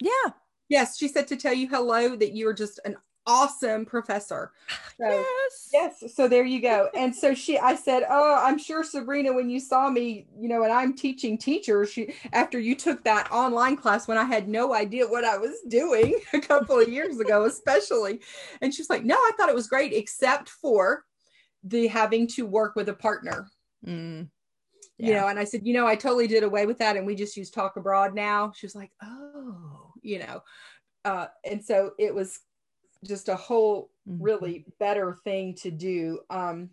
Yeah. Yes, she said to tell you hello that you are just an awesome professor. So, yes. Yes. So there you go. And so she, I said, Oh, I'm sure Sabrina, when you saw me, you know, and I'm teaching teachers, she, after you took that online class when I had no idea what I was doing a couple of years ago, especially. And she's like, No, I thought it was great, except for the having to work with a partner. Mm. Yeah. You know, and I said, you know, I totally did away with that and we just use TalkAbroad now. She was like, oh, you know. Uh, and so it was just a whole mm-hmm. really better thing to do um,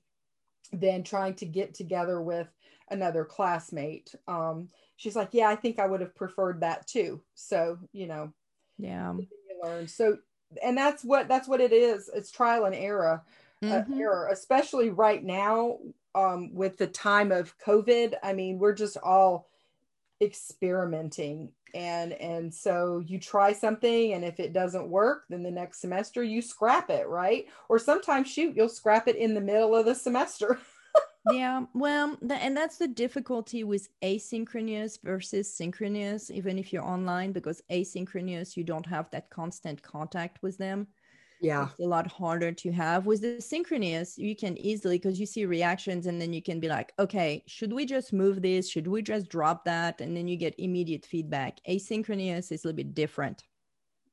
than trying to get together with another classmate. Um, she's like, yeah, I think I would have preferred that too. So, you know, yeah, you learn. So, and that's what, that's what it is. It's trial and error, uh, mm-hmm. uh, error, especially right now um, with the time of COVID. I mean, we're just all experimenting and and so you try something and if it doesn't work then the next semester you scrap it right? Or sometimes shoot you'll scrap it in the middle of the semester. Yeah well and that's the difficulty with asynchronous versus synchronous even if you're online because asynchronous you don't have that constant contact with them yeah. it's a lot harder to have. With the synchronous you can easily because you see reactions and then you can be like okay should we just move this? Should we just drop that? And then you get immediate feedback. Asynchronous is a little bit different.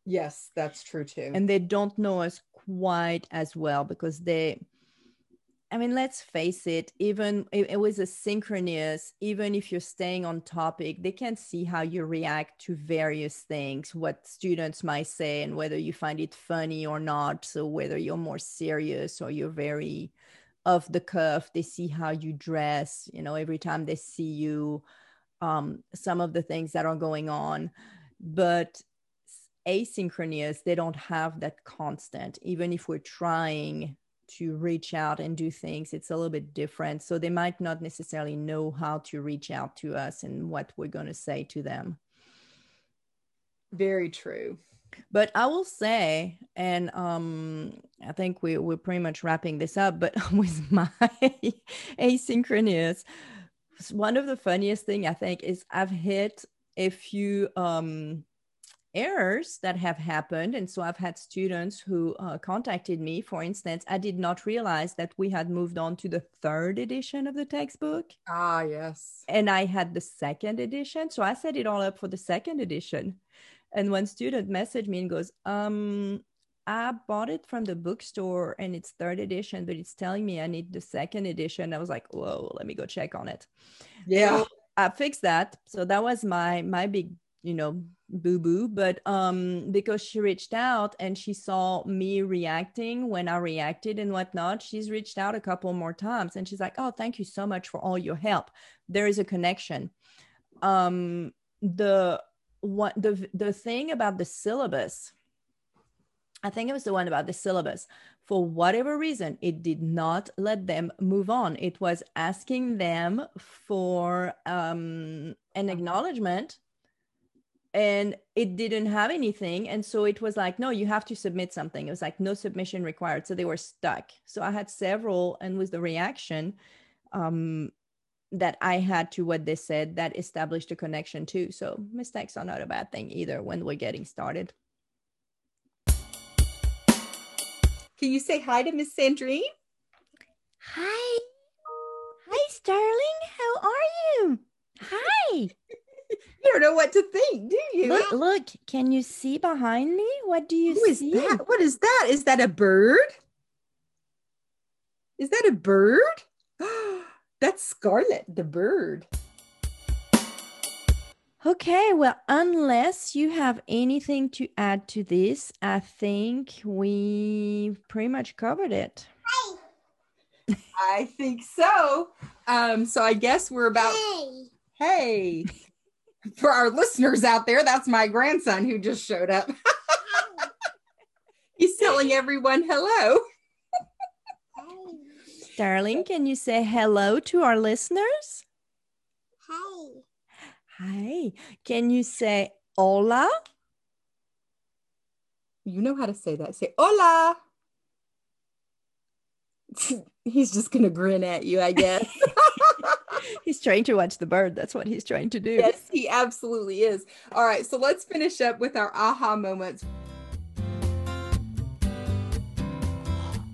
Yes that's true too. And they don't know us quite as well because they I mean, let's face it, even it, it, was a synchronous, even if you're staying on topic, they can see how you react to various things, what students might say, and whether you find it funny or not. So, whether you're more serious or you're very off the cuff, they see how you dress, you know, every time they see you, um, some of the things that are going on. But asynchronous, they don't have that constant, even if we're trying to reach out and do things it's a little bit different. So they might not necessarily know how to reach out to us and what we're going to say to them. Very true. But i will say and um i think we, we're pretty much wrapping this up but with my asynchronous one of the funniest thing i think is i've hit a few um errors that have happened. And so I've had students who uh, contacted me. For instance, I did not realize that we had moved on to the third edition of the textbook. Ah, yes. And I had the second edition. So I set it all up for the second edition. And one student messaged me and goes, um, I bought it from the bookstore and it's third edition, but it's telling me I need the second edition. I was like, whoa, let me go check on it. Yeah. So I fixed that. So that was my my big you know boo boo but um because she reached out and she saw me reacting when i reacted and whatnot she's reached out a couple more times and she's like oh thank you so much for all your help. There is a connection. Um the what the the thing about the syllabus i think it was the one about the syllabus. For whatever reason it did not let them move on. It was asking them for um an acknowledgement and it didn't have anything. And so it was like no you have to submit something. It was like no submission required. So they were stuck. So i had several and with the reaction um, that i had to what they said that established a connection too. So mistakes are not a bad thing either when we're getting started. Can you say hi to miss sandrine? Hi. Hi starling. How are you? Hi. you don't know what to think, do you? Look, look, can you see behind me? What do you Who see? Is that? What is that? Is that a bird? Is that a bird? That's Scarlet, the bird. Okay, well, unless you have anything to add to this, I think we pretty much covered it. I think so. Um, so I guess we're about Hey. hey. For our listeners out there, that's my grandson who just showed up. He's telling everyone hello. Darling, can you say hello to our listeners? Hey. Hi. Can you say hola? You know how to say that. Say hola. He's just gonna grin at you, I guess. He's trying to watch the bird. That's what he's trying to do. yes, he absolutely is. All right, so let's finish up with our aha moments.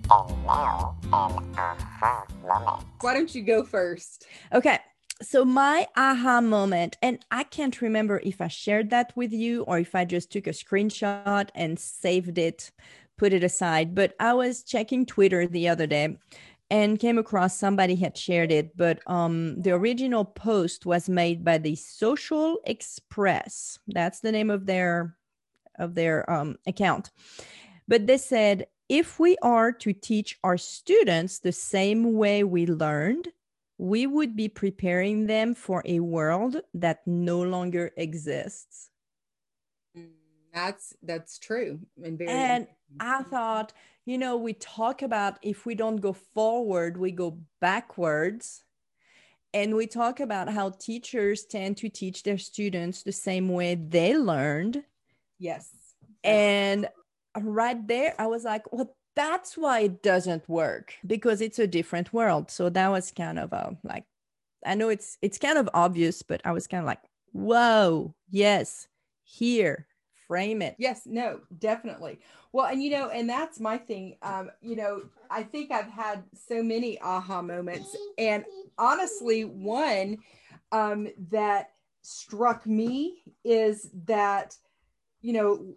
And now, an aha moment. Why don't you go first? Okay. So my aha moment, and I can't remember if I shared that with you or if I just took a screenshot and saved it, put it aside. But I was checking Twitter the other day and came across somebody had shared it. But um, the original post was made by the Social Express. That's the name of their of their um, account. But they said if we are to teach our students the same way we learned, we would be preparing them for a world that no longer exists. That's that's true and very. And I thought, you know, we talk about if we don't go forward, we go backwards. And we talk about how teachers tend to teach their students the same way they learned. yes, And right there, I was like, well, that's why it doesn't work because it's a different world. So that was kind of a like, I know it's it's kind of obvious, but I was kind of like, whoa, yes, here, frame it. yes, no, definitely. Well, and you know, and that's my thing. Um, you know, I think I've had so many aha moments, and honestly, one um, that struck me is that, you know,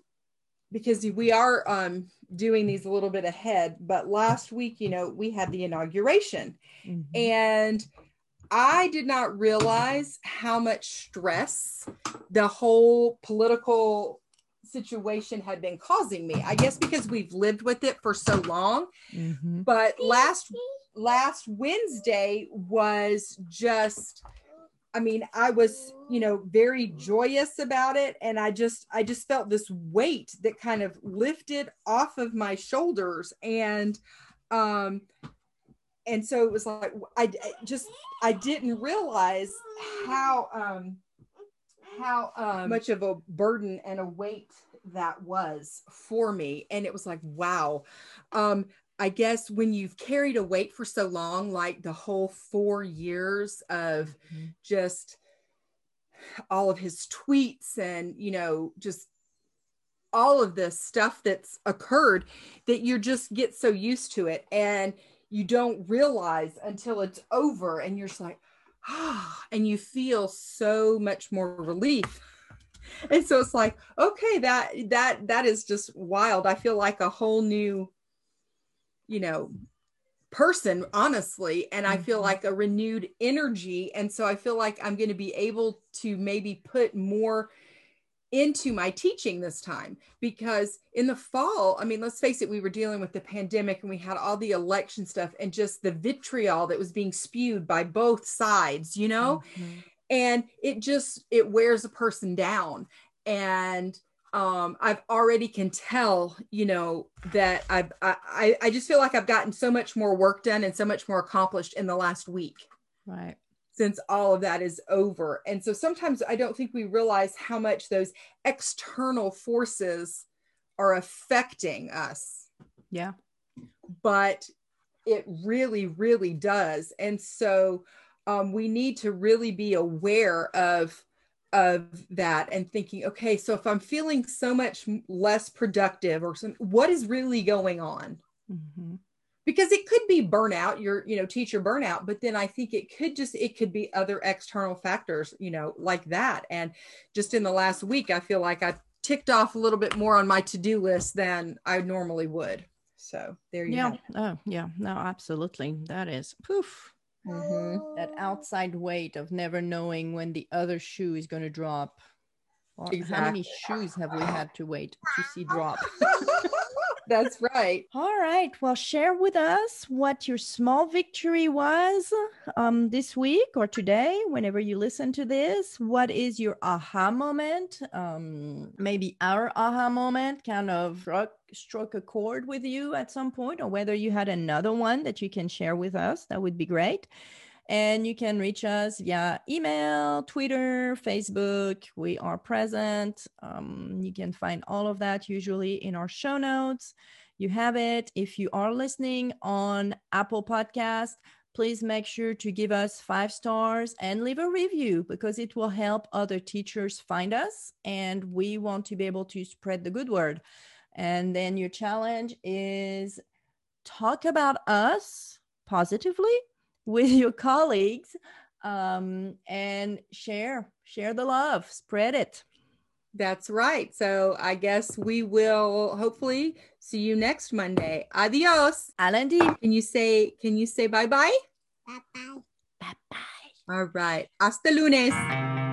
because we are um, doing these a little bit ahead, but last week, you know, we had the inauguration, Mhm. and I did not realize how much stress the whole political situation had been causing me. I guess because we've lived with it for so long. Mhm. But last last Wednesday was just I mean, I was, you know, very joyous about it and I just I just felt this weight that kind of lifted off of my shoulders and um and so it was like I, I just I didn't realize how um how um, much of a burden and a weight that was for me and it was like wow um I guess when you've carried a weight for so long, like the whole four years of Mhm. just all of his tweets and, you know, just all of this stuff that's occurred, that you just get so used to it and you don't realize until it's over and you're just like, and you feel so much more relief. And so it's like, okay, that that that is just wild. I feel like a whole new you know person honestly and i feel Mhm. like a renewed energy and so i feel like i'm going to be able to maybe put more into my teaching this time because in the fall i mean let's face it we were dealing with the pandemic and we had all the election stuff and just the vitriol that was being spewed by both sides you know Mhm. and it just it wears a person down and um i've already can tell you know that i've i i just feel like i've gotten so much more work done and so much more accomplished in the last week Right. Since all of that is over and so sometimes i don't think we realize how much those external forces are affecting us Yeah. but it really really does and so um, we need to really be aware of of that and thinking okay so if i'm feeling so much less productive or some what is really going on Mhm. Because it could be burnout your you know teacher burnout but then i think it could just it could be other external factors you know like that and just in the last week i feel like i ticked off a little bit more on my to-do list than i normally would so there you Yeah. have. Oh, yeah. No, absolutely. That is poof. Mhm. That outside weight of never knowing when the other shoe is going to drop. Or How many shoes have we had to wait to see drop? That's right. All right. Well, share with us what your small victory was um, this week or today, whenever you listen to this. What is your aha moment? Um, maybe our aha moment kind of struck, struck a chord with you at some point, or whether you had another one that you can share with us. That would be great. And you can reach us via email, Twitter, Facebook. We are present. Um, you can find all of that usually in our show notes. You have it. If you are listening on Apple Podcast, please make sure to give us five stars and leave a review because it will help other teachers find us. And we want to be able to spread the good word. And then your challenge is talk about us positively with your colleagues um, and share share the love spread it That's right. So I guess we will hopefully see you next Monday. Adios. À lundi. Can you say can you say bye bye? Bye bye. bye bye All right. Hasta lunes.